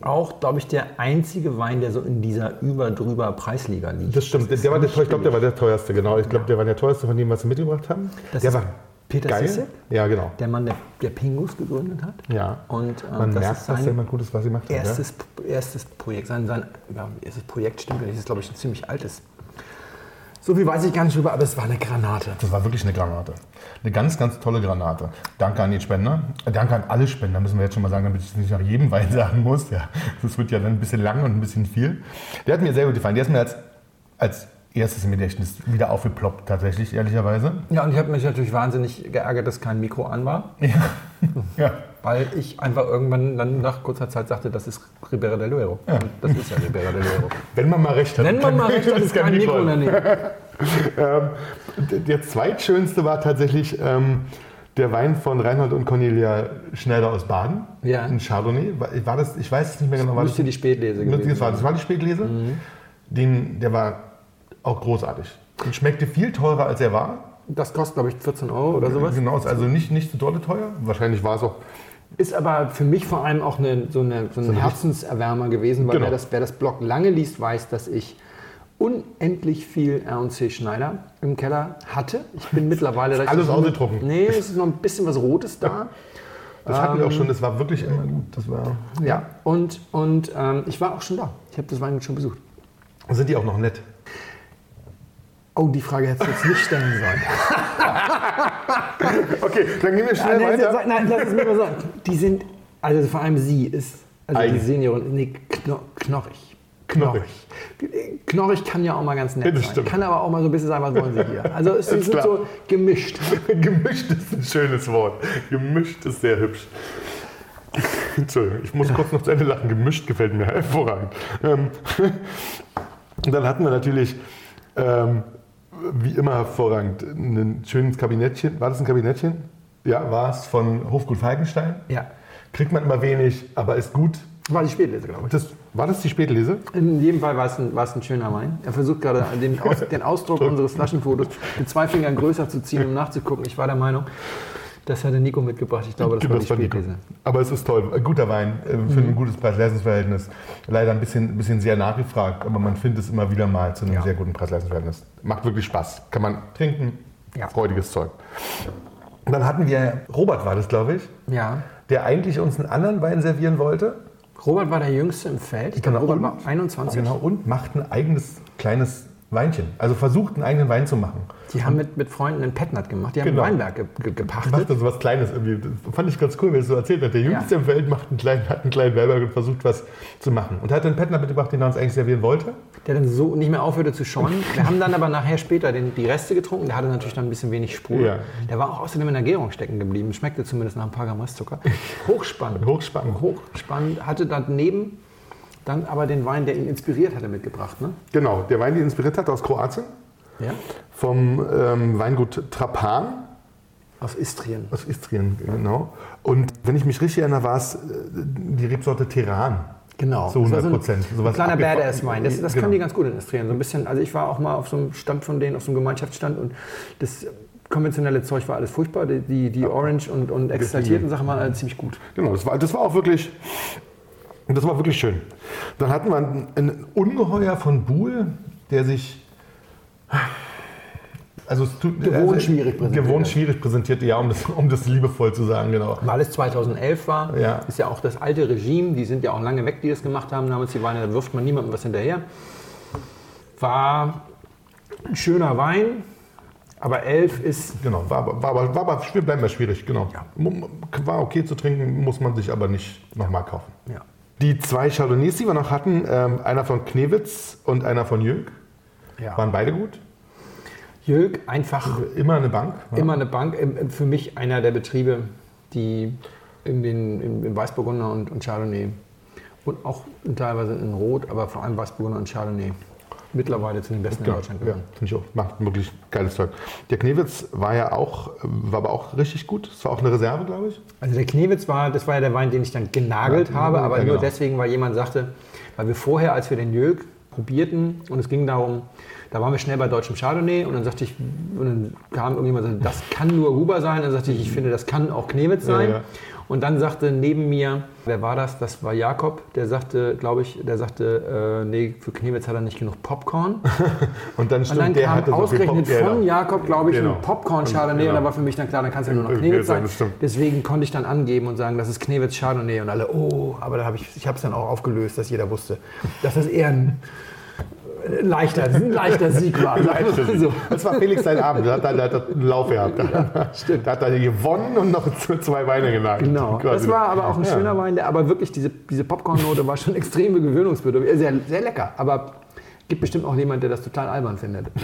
auch, glaube ich, der einzige Wein, der so in dieser über-drüber Preisliga liegt.
Das stimmt.
ist
der war der, ich glaube, der war der teuerste, genau. Ich glaube, der war der teuerste von dem, was sie mitgebracht haben.
Das
der war
Peter
geil.
Sissek?
Ja, genau.
Der Mann, der, der Pingus gegründet hat.
Ja.
Und ähm,
Man
das
merkt,
ist
dass der mal gutes was gemacht hat.
erstes, erstes Projekt. Sein, sein ja, erstes Projekt stimmt nicht. Das ist, glaube ich, ein ziemlich altes. So viel weiß ich gar nicht drüber, aber es war eine Granate.
Das war wirklich eine Granate. Eine ganz, ganz tolle Granate. Danke an den Spender. Äh, Danke an alle Spender, müssen wir jetzt schon mal sagen, damit ich es nicht nach jedem Wein <laughs> sagen muss. Ja, das wird ja dann ein bisschen lang und ein bisschen viel. Der hat mir sehr gut gefallen. Der ist mir als, als erstes im Gedächtnis wieder aufgeploppt, tatsächlich, ehrlicherweise.
Ja, und ich habe mich natürlich wahnsinnig geärgert, dass kein Mikro an war,
Ja. <laughs> ja.
Weil ich einfach irgendwann dann nach kurzer Zeit sagte, das ist Ribera del Duero. Und das ist ja Ribera del Duero.
Wenn man mal recht hat.
Nenn man mal <laughs> recht, dann ist kein Mikro. <laughs>
Ähm, der zweitschönste war tatsächlich ähm, der Wein von Reinhold und Cornelia Schneider aus Baden.
Ja.
Ein Chardonnay. War, das, ich weiß es nicht mehr genau. War
Müsste die Spätlese gewesen
das, war, das war die Spätlese. Den, der war auch großartig. Und schmeckte viel teurer, als er war.
Das kostet, glaube ich, 14 Euro oder sowas.
Genau, also nicht, nicht so dolle teuer. Wahrscheinlich war es auch.
Ist aber für mich vor allem auch eine, so, eine, so ein Herzenserwärmer gewesen, weil
Genau.
wer, das, wer das Blog lange liest, weiß, dass ich unendlich viel R&C Schneider im Keller hatte. Ich bin mittlerweile... ich
alles ausgetrunken.
Nee, es ist noch ein bisschen was Rotes da.
Das hatten
Ähm.
wir auch schon, das war wirklich immer gut. Das war,
Ja, und, und ähm, ich war auch schon da. Ich habe das Weingut schon besucht.
Sind die auch noch nett?
Oh, die Frage hättest du jetzt nicht stellen sollen. <laughs> <laughs>
Okay, dann gehen wir schnell
nein,
weiter.
sag- nein, lass es mir mal sagen. Die sind, also vor allem sie ist, also
Eigen.
die Seniorin, nee, kno, knorrig.
Knorrig.
Knorrig kann ja auch mal ganz nett
Das
sein. Kann aber auch mal so ein bisschen sagen, was wollen sie hier. Also es <laughs>
Ist
sind so gemischt. <laughs>
Gemischt ist ein schönes Wort. Gemischt ist sehr hübsch. Entschuldigung, ich muss kurz noch zu Ende lachen. Gemischt gefällt mir hervorragend. Ähm, dann hatten wir natürlich, ähm, wie immer hervorragend, ein schönes Kabinettchen. War das ein Kabinettchen? Ja, war es von Hofgut Falkenstein.
Ja.
Kriegt man immer wenig, aber ist gut.
War die Spätlese, glaube ich.
Das, war das die Spätlese?
In jedem Fall war es ein, war es ein schöner Wein. Er versucht gerade den, Aus, den Ausdruck <laughs> unseres Flaschenfotos mit zwei Fingern größer zu ziehen, um nachzugucken. Ich war der Meinung, Das hatte Nico mitgebracht. Ich glaube, das war die
war Nico.
Spätlese.
Aber es ist toll. Guter Wein äh, für ein gutes Preis-Leistungs-Verhältnis. Leider ein bisschen, bisschen sehr nachgefragt, aber man findet es immer wieder mal zu einem
Ja.
sehr guten Preis-Leistungs-Verhältnis. Macht wirklich Spaß. Kann man trinken.
Ja.
Freudiges Zeug. Und dann hatten wir, Robert war das, glaube ich,
Ja.
der eigentlich uns einen anderen Wein servieren wollte.
Robert war der Jüngste im Feld. Ich glaube,
Genau.
Robert war 21.
Genau, und macht ein eigenes kleines Weinchen. Also versucht einen eigenen Wein zu machen.
Die haben mit, mit Freunden einen Petnat gemacht. Die haben
Genau.
ein Weinberg ge ge gepachtet.
dann so was Kleines irgendwie. Das fand ich ganz cool, weil es so erzählt hat. Der Jüngste im Feld macht einen kleinen, hat einen kleinen Weinberg und versucht was zu machen. Und er hat einen Petner mitgebracht, den er uns eigentlich servieren wollte.
Der dann so nicht mehr aufhörte zu schäumen. Wir haben dann aber nachher später den, die Reste getrunken. Der hatte natürlich dann ein bisschen wenig Spur.
Ja.
Der war auch außerdem in der Gärung stecken geblieben. Schmeckte zumindest nach ein paar Gramm Restzucker. Hochspannend.
Hochspannend.
Hochspannend. Hatte daneben dann aber den Wein, der ihn inspiriert hatte, mitgebracht. Ne?
Genau, der Wein, den inspiriert hat aus Kroatien,
Ja.
vom ähm, Weingut Trapan
Aus Istrien.
aus Istrien, genau. Und wenn ich mich richtig erinnere, war es äh, die Rebsorte Teran.
Genau.
Zu
Das war
100 Prozent.
So ein, ein kleiner Badass-Wein. Das, das
Genau.
können die ganz gut in Istrien. So ein bisschen, also ich war auch mal auf so einem Stand von denen, auf so einem Gemeinschaftsstand und das konventionelle Zeug war alles furchtbar. Die, die, die Orange und, und exaltierten Sachen waren alle ziemlich gut.
Genau, das war, das war auch wirklich, das war wirklich schön. Dann hatten wir ein, ein Ungeheuer von Buhl, der sich also es tut,
Gewohnt schwierig präsentiert.
Gewohnt schwierig präsentiert, ja, um das, um das liebevoll zu sagen, genau.
Weil es 2011 war,
Ja.
ist ja auch das alte Regime, die sind ja auch lange weg, die das gemacht haben, damals die Weine, da wirft man niemandem was hinterher. War ein schöner Wein, aber 11 ist
Genau, war, aber- war, aber- war aber wir bleiben bei schwierig, genau. Mu- War okay zu trinken, muss man sich aber nicht nochmal kaufen.
ja,
Die zwei Chardonnays, die wir noch hatten, ähm, einer von Knewitz und einer von Jülk,
ja.
waren beide gut.
Jülk einfach
Immer eine Bank. ja.
immer eine Bank, ähm, für mich einer der Betriebe, die in den, im, im Weißburgunder und, und Chardonnay und auch teilweise in Rot, aber vor allem Weißburgunder und Chardonnay mittlerweile zu den besten in
Genau,
Deutschland
ja,
gehören.
finde ich auch. Macht wirklich geiles Zeug. Der Knewitz war ja auch, war aber auch richtig gut. Das war auch eine Reserve, glaube ich.
Also der Knewitz war, das war ja der Wein, den ich dann genagelt
Ja,
habe, aber
ja,
nur
genau.
deswegen, weil jemand sagte, weil wir vorher, als wir den Jölk probierten und es ging darum, da waren wir schnell bei deutschem Chardonnay und dann sagte ich, und dann kam irgendjemand und sagte, das kann nur Huber sein, dann sagte ich, ich finde, das kann auch Knewitz
Ja,
sein.
ja.
Und dann sagte neben mir, wer war das? Das war Jakob, der sagte, glaube ich, der sagte, äh, nee, für Knewitz hat er nicht genug Popcorn. <laughs>
Und dann
Und
stimmt,
dann
der
kam
so
ausgerechnet
Pop-
von
ja,
Jakob, glaube ich,
Genau.
ein Popcorn Chardonnay.
Genau.
Und da war für mich dann klar, dann kann es ja nur noch Knewitz
sein.
Deswegen konnte ich dann angeben und sagen, das ist Knewitz Chardonnay. Und alle, oh, aber da habe ich, ich habe es dann auch aufgelöst, dass jeder wusste, dass das eher ein leichter, ein leichter Sieg <laughs> war. so.
Das war Felix sein Abend. Da hat er, da hat er einen Lauf gehabt. Da,
stimmt.
da hat er gewonnen und noch zwei Weine genagt.
Genau. Das war aber auch ein
Ja.
schöner Wein, der aber wirklich diese, diese Popcorn-Note war schon <laughs> extrem gewöhnungsbedürftig. Sehr, sehr lecker, aber gibt bestimmt auch jemand, der das total albern findet. <laughs>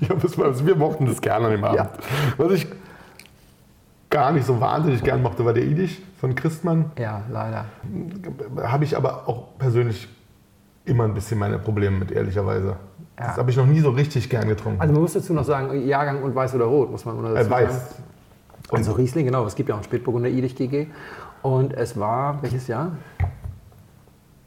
Ja, also wir mochten das gerne an dem Abend.
Ja.
Was ich gar nicht so wahnsinnig gern mochte, war der Idisch von Christmann.
Ja, leider.
Habe ich aber auch persönlich immer ein bisschen meine Probleme mit, ehrlicherweise.
Ja.
Das habe ich noch nie so richtig gern getrunken.
Also man muss dazu noch sagen, Jahrgang und Weiß oder Rot, muss man dazu
äh, weiß.
sagen. Also Riesling, genau, es gibt ja auch einen Spätburgunder Idich GG. Und es war, welches Jahr?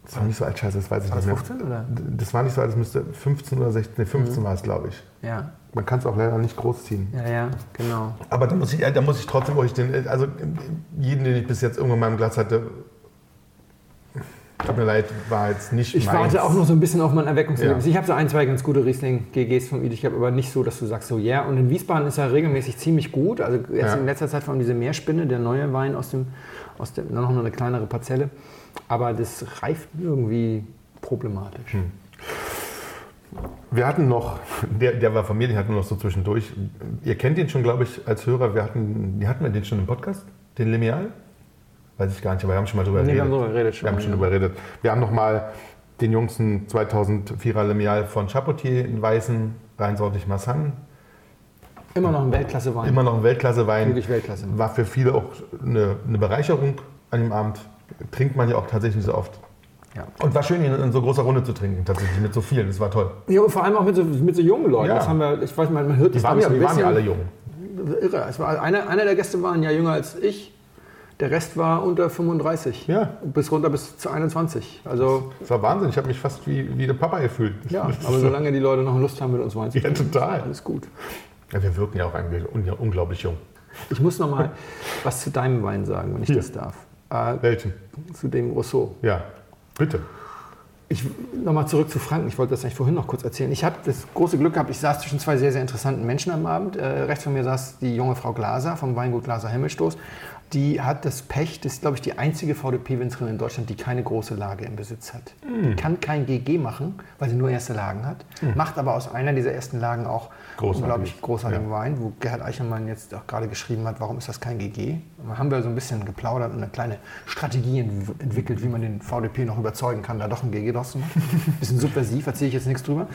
Das war nicht so alt, scheiße, das weiß ich
War
nicht mehr.
15 oder?
Das war nicht so alt, das müsste 15 oder 16, nee, 15
Mhm.
war es, glaube ich.
Ja,
Man kann es auch leider nicht großziehen.
ja, ja, genau.
Aber da muss ich, da muss ich trotzdem euch den, also jeden, den ich bis jetzt irgendwann in meinem Glas hatte, tut mir leid, war jetzt nicht
Ich
meins.
warte auch noch so ein bisschen auf mein Erweckungserlebnis.
Ja.
Ich habe so ein, zwei ganz gute Riesling-GGs vom Idich, aber nicht so, dass du sagst so, ja. Und in Wiesbaden ist er regelmäßig ziemlich gut. Also jetzt
Ja.
in letzter Zeit vor allem diese Meerspinne, der neue Wein aus dem, aus dem, noch eine kleinere Parzelle. Aber das reift irgendwie problematisch.
Hm. Wir hatten noch, der, der war von mir, den hatten wir noch so zwischendurch. Ihr kennt ihn schon, glaube ich, als Hörer. Wir hatten, hatten wir den schon im Podcast, den Lineal? Weiß ich gar nicht, aber wir haben schon mal drüber
Nee, wir
geredet.
haben drüber geredet schon,
Wir haben schon
ja.
drüber geredet. Wir haben noch mal den jüngsten 2004er Lineal von Chapotier, einen weißen, reinsortig Massan.
Immer noch ein Weltklasse-Wein.
Immer noch ein Weltklasse-Wein.
Wirklich Weltklasse.
War für viele auch eine, eine Bereicherung an dem Abend. Trinkt man ja auch tatsächlich so oft.
Ja.
Und war schön, ihn in so großer Runde zu trinken, tatsächlich mit so vielen. Das war toll.
Ja, und vor allem auch mit so, mit so jungen Leuten.
Ja.
Das haben wir, ich weiß, man, man hört
Die
das
waren, ja,
ich,
die
so
waren ja
ein
alle jung.
Irre. Es war einer, einer der Gäste war ein Jahr jünger als ich. Der Rest war unter 35.
Ja.
Bis runter bis zu 21. Also,
Das war Wahnsinn. Ich habe mich fast wie, wie der Papa gefühlt.
ja, aber solange die Leute noch Lust haben, mit uns Wein zu
Ja,
trinken,
total.
Alles gut.
Ja, wir wirken ja auch eigentlich un unglaublich jung.
Ich muss noch mal <laughs> was zu deinem Wein sagen, wenn ich
Hier.
das darf. Äh,
Welchen?
zu dem Rousseau.
Ja, bitte.
Ich nochmal zurück zu Franken. Ich wollte das eigentlich vorhin noch kurz erzählen. Ich habe das große Glück gehabt, ich saß zwischen zwei sehr, sehr interessanten Menschen am Abend. Äh, rechts von mir saß die junge Frau Glaser vom Weingut Glaser Himmelstoß. Die hat das Pech, das ist, glaube ich, die einzige VDP-Winzerin in Deutschland, die keine große Lage im Besitz hat. Die kann kein GG machen, weil sie nur erste Lagen hat. Macht aber aus einer dieser ersten Lagen auch
Großartig.
unglaublich großartigen
Ja.
Wein, wo Gerhard Eichelmann jetzt auch gerade geschrieben hat, warum ist das kein GG? Da haben wir so ein bisschen geplaudert und eine kleine Strategie ent- entwickelt, wie man den VDP noch überzeugen kann, da doch ein GG draus zu machen. <laughs> Bisschen subversiv, erzähle ich jetzt nichts drüber.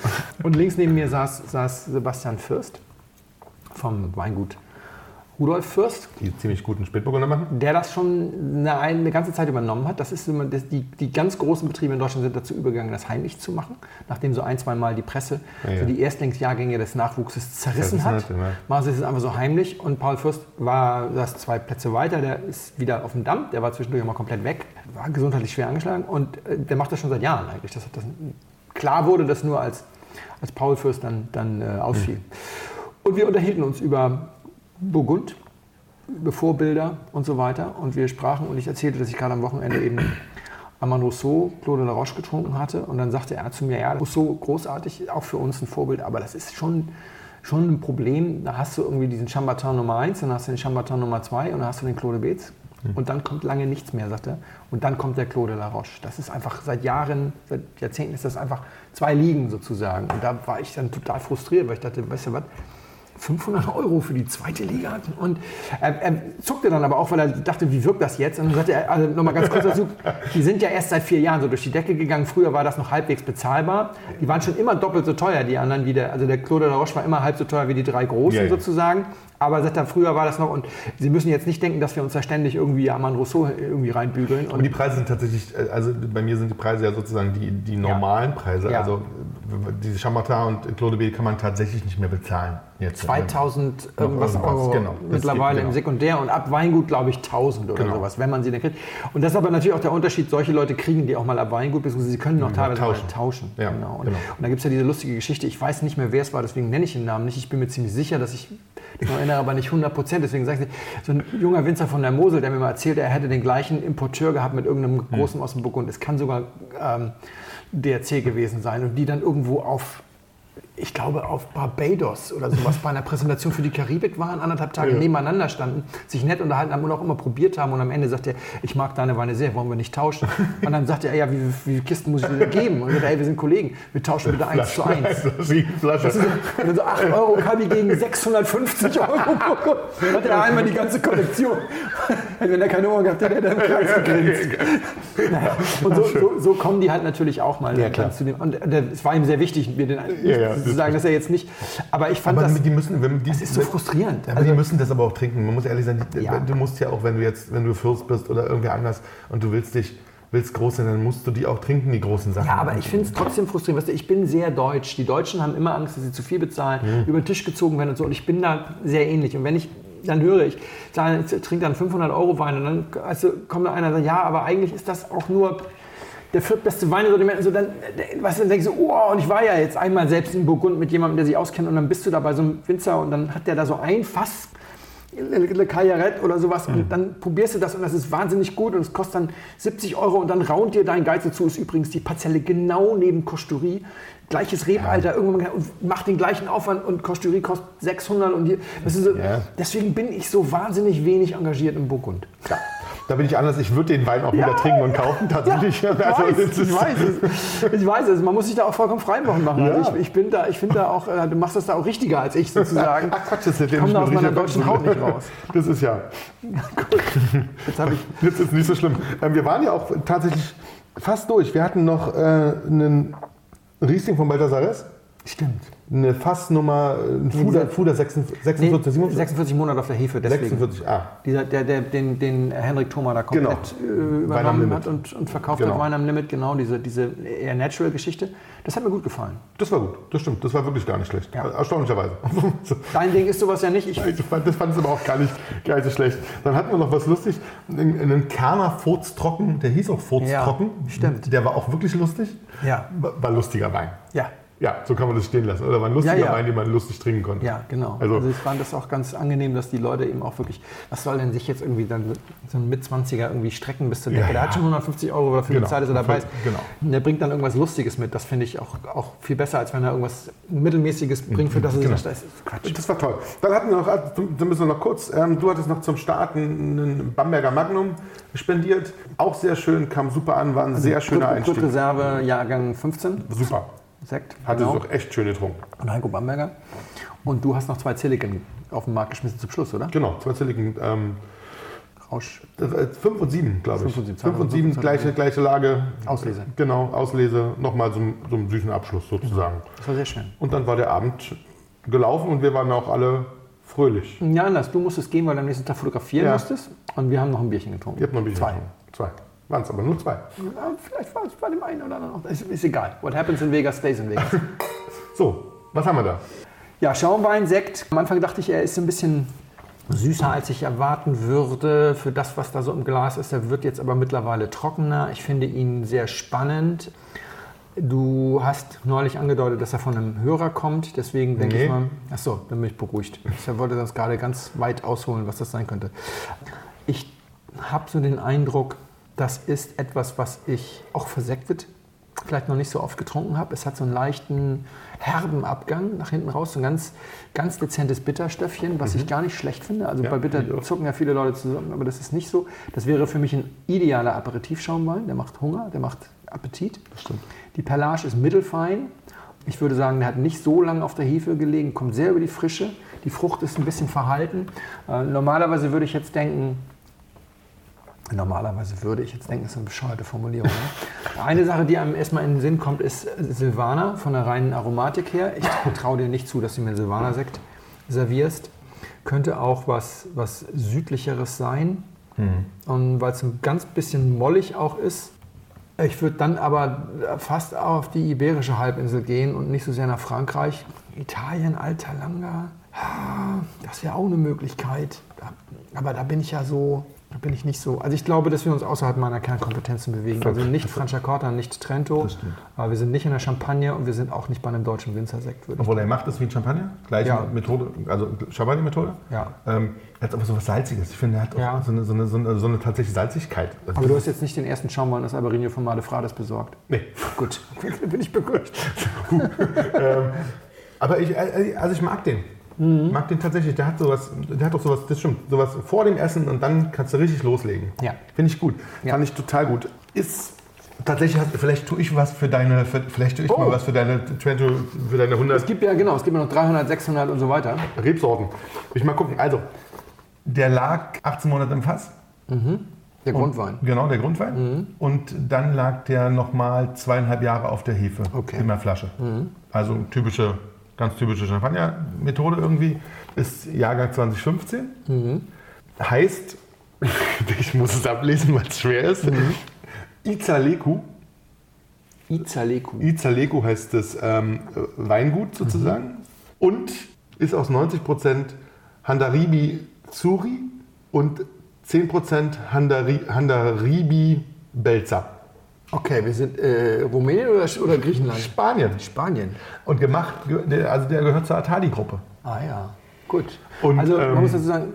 Und links neben mir saß, saß Sebastian Fürst vom Weingut Rudolf Fürst,
Die ziemlich guten Spätburgunder machen.
der das schon eine, eine ganze Zeit übernommen hat. Das ist immer, das, die, die ganz großen Betriebe in Deutschland sind dazu übergegangen, das heimlich zu machen, nachdem so ein, zwei Mal die Presse
Ja, ja.
so die Erstlingsjahrgänge des Nachwuchses zerrissen
Zerrissen
hat.
hat, ja.
Machen sie es einfach so heimlich und Paul Fürst war das zwei Plätze weiter, der ist wieder auf dem Damm, der war zwischendurch mal komplett weg, war gesundheitlich schwer angeschlagen und äh, der macht das schon seit Jahren eigentlich. Das das, klar wurde das nur als, als Paul Fürst dann, dann äh, ausfiel. Und wir unterhielten uns über Burgund, Vorbilder und so weiter. Und wir sprachen und ich erzählte, dass ich gerade am Wochenende eben Armand Rousseau, Claude Laroche getrunken hatte. Und dann sagte er zu mir, ja, Rousseau großartig, auch für uns ein Vorbild, aber das ist schon, schon ein Problem. Da hast du irgendwie diesen Chambertin Nummer 1, dann hast du den Chambertin Nummer 2 und dann hast du den Claude Beetz. Und dann kommt lange nichts mehr, sagt er. Und dann kommt der Claude Laroche. Das ist einfach seit Jahren, seit Jahrzehnten ist das einfach zwei Ligen sozusagen. Und da war ich dann total frustriert, weil ich dachte, weißt du was, 500 Euro für die zweite Liga. Und er, er zuckte dann aber auch, weil er dachte, wie wirkt das jetzt? Und dann sagte er, also nochmal ganz kurz dazu, die sind ja erst seit vier Jahren so durch die Decke gegangen. Früher war das noch halbwegs bezahlbar. Die waren schon immer doppelt so teuer, die anderen wie der, also der Claude Laroche war immer halb so teuer wie die drei Großen
Ja, ja.
sozusagen. Aber sagt er, früher war das noch, und Sie müssen jetzt nicht denken, dass wir uns da ständig irgendwie Armand Rousseau irgendwie reinbügeln.
Und die Preise sind tatsächlich, äh, also bei mir sind die Preise ja sozusagen die, die normalen Preise.
Ja.
Also diese Chambertin und Claude B kann man tatsächlich nicht mehr bezahlen. Jetzt.
2000 irgendwas Euro
genau.
Mittlerweile
geht, genau.
im Sekundär und ab Weingut glaube ich 1000 oder
Genau.
sowas, wenn man sie denn kriegt. Und das ist aber natürlich auch der Unterschied, solche Leute kriegen die auch mal ab Weingut, beziehungsweise sie können auch teilweise
tauschen.
tauschen.
Ja,
genau. Und,
genau.
und da gibt es ja diese lustige Geschichte, ich weiß nicht mehr, wer es war, deswegen nenne ich den Namen nicht. Ich bin mir ziemlich sicher, dass ich noch erinnere, aber nicht 100 Prozent. Deswegen sage ich, so ein junger Winzer von der Mosel, der mir mal erzählte, er hätte den gleichen Importeur gehabt mit irgendeinem
Hm.
großen aus dem Burgund. Es kann sogar ähm, DRC gewesen sein und die dann irgendwo auf ich glaube, auf Barbados oder sowas bei einer Präsentation für die Karibik waren, anderthalb Tage
Ja.
nebeneinander standen, sich nett unterhalten haben und auch immer probiert haben. Und am Ende sagt er, ich mag deine Weine sehr, wollen wir nicht tauschen? <laughs> Und dann sagt er, ja, wie, wie viele Kisten muss ich dir geben? Und er sagt, hey, wir sind Kollegen, wir tauschen bitte eins zu eins.
Flasche.
Das ist so, so 8 Euro Kabi gegen 650 Euro. <laughs> Hat er einmal die ganze Kollektion. Wenn er keine Ohren gehabt hätte, hätte er im Kreis gegrinst. Naja, und so, so, so kommen die halt natürlich auch mal
Ja,
zu dem. Und es war ihm sehr wichtig, mir den
Ja, ja,
zu sagen, dass er jetzt nicht. Aber ich fand
Aber
das.
die müssen, wenn die,
Das ist so frustrierend.
Ja, aber
Also-
die müssen das aber auch trinken. Man muss ehrlich sein, die,
Ja.
du musst ja auch, wenn du jetzt, wenn du Fürst bist oder irgendwer anders und du willst dich, willst groß sein, dann musst du die auch trinken, die großen Sachen.
Ja, aber ich finde es trotzdem frustrierend. Weißt du, ich bin sehr deutsch. Die Deutschen haben immer Angst, dass sie zu viel bezahlen,
Mhm.
über den Tisch gezogen werden und so. Und ich bin da sehr ähnlich. Und wenn ich dann höre, ich, ich trinke dann 500 Euro Wein und dann also kommt da einer und sagt, ja, aber eigentlich ist das auch nur der viertbeste Weinsortiment. Und so, dann, äh, du, dann ich so, oh, und ich war ja jetzt einmal selbst in Burgund mit jemandem, der sich auskennt. Und dann bist du da bei so einem Winzer und dann hat der da so ein Fass Le Le Caillarette oder sowas
Mhm.
und dann probierst du das und das ist wahnsinnig gut und es kostet dann 70 Euro und dann raunt dir dein Geiz dazu. Ist übrigens die Parzelle genau neben Kosturie. Gleiches Rebalter, irgendwann und macht den gleichen Aufwand und Kosturie kostet 600 und ist so,
Ja.
deswegen bin ich so wahnsinnig wenig engagiert im Burgund.
Ja, da bin ich anders. Ich würde den Wein auch wieder trinken und kaufen, tatsächlich.
ich,
Also,
weiß, ich weiß es. Ich weiß es. Man muss sich da auch vollkommen frei machen.
Ja.
Also ich, ich bin da, ich finde da auch, äh, du machst das da auch richtiger als ich sozusagen.
Ach Quatsch, das ist
ich komme da aus meiner deutschen Haut nicht raus. <laughs>
Das ist ja,
Jetzt habe ich <laughs>
jetzt ist nicht so schlimm. Ähm, Wir waren ja auch tatsächlich fast durch. Wir hatten noch äh, einen Riesling von Baldasares.
Stimmt.
Eine Fassnummer, ein Fuder, Fuder 46, 46, 47?
46 Monate auf der Hefe, deswegen.
46, ah.
Dieser, der, der, den, den Henrik Thoma da komplett
Genau.
äh, übernommen hat und, und verkauft
Genau.
hat, Wein am Limit, genau, diese, diese eher Natural-Geschichte. Das hat mir gut gefallen.
Das war gut, das stimmt. Das war wirklich gar nicht schlecht.
Ja.
Erstaunlicherweise. <laughs>
Dein Ding ist sowas ja nicht. Ich,
Ich fand, das fand es aber auch gar nicht, gar nicht so schlecht. Dann hatten wir noch was lustig. Einen, Kerner Furztrocken, der hieß auch Furztrocken.
Ja, stimmt.
Der war auch wirklich lustig.
Ja.
War, war lustiger Wein.
ja,
Ja, so kann man das stehen lassen. Oder war ein lustiger
Ja, ja.
Wein, den man lustig trinken konnte.
Ja, genau.
Also-
Also, ich fand das auch ganz angenehm, dass die Leute eben auch wirklich, was soll denn sich jetzt irgendwie dann so ein Mitzwanziger irgendwie strecken bis zur Decke?
Ja,
Der hat schon 150 Euro dafür
Genau.
bezahlt, dass er dabei ist.
Genau.
Und der bringt dann irgendwas Lustiges mit. Das finde ich auch, auch viel besser, als wenn er irgendwas Mittelmäßiges bringt, für das er
Genau.
sich das ist Quatsch.
Das war toll. Dann hatten wir noch, also, da müssen wir noch kurz, ähm, du hattest noch zum Starten einen Bamberger Magnum spendiert. Auch sehr schön, kam super an, war ein sehr schöner Einstieg.
Reserve, Jahrgang 15,
Super.
Sekt.
Hatte
genau.
es auch echt schön getrunken.
Und Heiko Bamberger. Und du hast noch zwei Zilliken auf den Markt geschmissen zum Schluss, oder?
Genau, zwei Zilliken. Ähm,
Rausch.
5 und 7, glaube ich.
Fünf und sieben,
5 und 7,
5 und
gleiche, gleiche Lage.
Auslese.
Genau, Auslese. Nochmal so, so einen süßen Abschluss sozusagen.
Das war sehr schön.
Und dann war der Abend gelaufen und wir waren auch alle fröhlich.
Ja, anders. Du musstest gehen, weil du am nächsten Tag fotografieren
Ja.
musstest. Und wir haben noch ein Bierchen getrunken.
Ihr habt noch ein bisschen
Zwei.
getrunken. Zwei. Waren es aber nur zwei.
Ja, vielleicht war es bei dem einen oder anderen noch. Ist, ist egal. What happens in Vegas stays in Vegas. <laughs>
So, was haben wir da?
ja, Schaumwein, Sekt. Am Anfang dachte ich, er ist ein bisschen süßer, als ich erwarten würde für das, was da so im Glas ist. Er wird jetzt aber mittlerweile trockener. Ich finde ihn sehr spannend. Du hast neulich angedeutet, dass er von einem Hörer kommt. Deswegen denke
Nee.
ich mal, ach so, dann bin ich beruhigt. Ich wollte das gerade ganz weit ausholen, was das sein könnte. Ich habe so den Eindruck, das ist etwas, was ich auch versektet vielleicht noch nicht so oft getrunken habe. Es hat so einen leichten herben Abgang nach hinten raus, so ein ganz, ganz dezentes Bitterstöffchen, was ich gar nicht schlecht finde. Also
Ja,
bei Bitter zucken ja viele Leute zusammen, aber das ist nicht so. Das wäre für mich ein idealer Aperitivschaumwein. Der macht Hunger, der macht Appetit.
stimmt.
Die Perlage ist mittelfein. Ich würde sagen, der hat nicht so lange auf der Hefe gelegen, kommt sehr über die Frische. Die Frucht ist ein bisschen verhalten. Äh, normalerweise würde ich jetzt denken, normalerweise würde ich jetzt denken, das ist eine bescheuerte Formulierung. Ne? Eine Sache, die einem erstmal in den Sinn kommt, ist Silvaner von der reinen Aromatik her. Ich traue dir nicht zu, dass du mir Silvaner-Sekt servierst. Könnte auch was, was südlicheres sein. Und weil es ein ganz bisschen mollig auch ist. Ich würde dann aber fast auf die iberische Halbinsel gehen und nicht so sehr nach Frankreich. Italien, Alta Langa, das wäre auch eine Möglichkeit. Aber da bin ich ja so, bin ich nicht so. Also ich glaube, dass wir uns außerhalb meiner Kernkompetenzen bewegen. Also nicht Franciacorta, nicht Trento,
Das
aber wir sind nicht in der Champagne und wir sind auch nicht bei einem deutschen Winzersekt. Würde
Obwohl er macht es wie ein Champagner, gleiche
Ja.
Methode, also Champagner-Methode.
Ja.
Ähm, er hat aber so was Salziges. Ich finde, er hat auch
Ja.
so, eine, so, eine, so, eine, so eine tatsächliche Salzigkeit. Also
aber du hast jetzt nicht den ersten Schaumwein aus Albarino von Madefrades besorgt.
nee.
Gut, <laughs> bin ich beruhigt. <laughs>
Aber ich, äh, also ich mag den.
Mhm.
Mag den tatsächlich. Der hat sowas, der hat doch sowas, das stimmt, sowas vor dem Essen und dann kannst du richtig loslegen.
Ja.
Finde ich gut.
Ja.
Fand ich total gut. Ist tatsächlich, vielleicht tue ich was für deine, für, vielleicht tue ich
Oh.
mal was für deine für deine 100
Es gibt ja, genau, es gibt ja noch 300, 600 und so weiter.
Rebsorten. Will ich mal gucken. Also, der lag 18 Monate im Fass.
Der Grundwein.
Genau, der Grundwein. Und dann lag der nochmal zweieinhalb Jahre auf der Hefe
Okay.
in der Flasche. Also typische, ganz typische Champagner-Methode irgendwie. Ist Jahrgang 2015. Heißt, <laughs> ich muss es ablesen, weil es schwer ist. Izaleku.
Izaleku.
Izaleku heißt das ähm, Weingut sozusagen. Und ist aus 90% Handaribi Zuri und 10% Handari, Handaribi Belza.
Okay, wir sind äh, Rumänien oder, oder Griechenland?
Spanien.
Spanien.
Und gemacht, ge- der- also der gehört zur Atadi-Gruppe.
Ah ja, gut.
Und,
also
ähm,
man muss dazu sagen,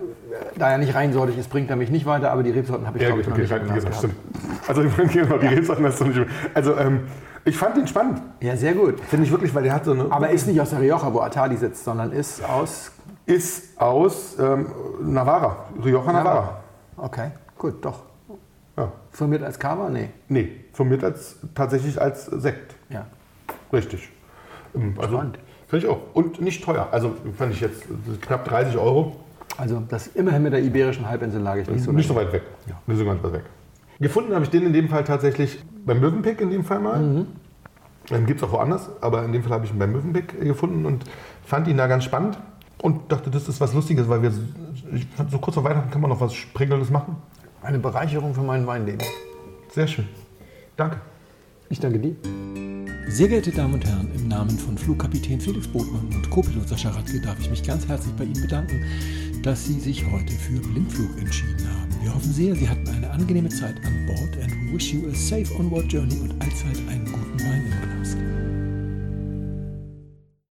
da er nicht reinsortig ist, bringt er mich nicht weiter, aber die Rebsorten habe ich, glaube ich, noch nicht
gesagt,
gehabt.
stimmt. Also <laughs> genau, die Rebsorten hast du nicht. Also ähm, ich fand den spannend.
Ja, sehr gut.
Finde ich wirklich, weil der hat so eine.
Aber ist nicht aus der Rioja, wo Atadi sitzt, sondern ist aus...
ist aus ähm, Navarra, Rioja Navarra.
Okay, gut, doch.
Ja.
Firmiert als Cava? Nee.
Nee, firmiert als, tatsächlich als Sekt.
Ja.
Richtig. Ähm, Also. Finde ich auch. Und nicht teuer. Also fand ich jetzt knapp 30 Euro.
Also das immerhin mit der iberischen Halbinsel lag ich nicht so
nicht so weit weg. Nicht so ganz weit weg. Gefunden habe ich den in dem Fall tatsächlich beim Mövenpick in dem Fall mal.
Mhm.
Ähm, Gibt es auch woanders, aber in dem Fall habe ich ihn beim Mövenpick äh, gefunden und fand ihn da ganz spannend und dachte, das ist was Lustiges, weil wir fand, so kurz vor Weihnachten kann man noch was Springelndes machen.
Eine Bereicherung für mein Weinleben.
Sehr schön. Danke.
Ich danke dir.
Sehr geehrte Damen und Herren, im Namen von Flugkapitän Felix Botmann und Co-Pilot Sascha Radke darf ich mich ganz herzlich bei Ihnen bedanken, dass Sie sich heute für Blindflug entschieden haben. Wir hoffen sehr, Sie hatten eine angenehme Zeit an Bord and we wish you a safe onward journey und allzeit einen guten Wein im Glas.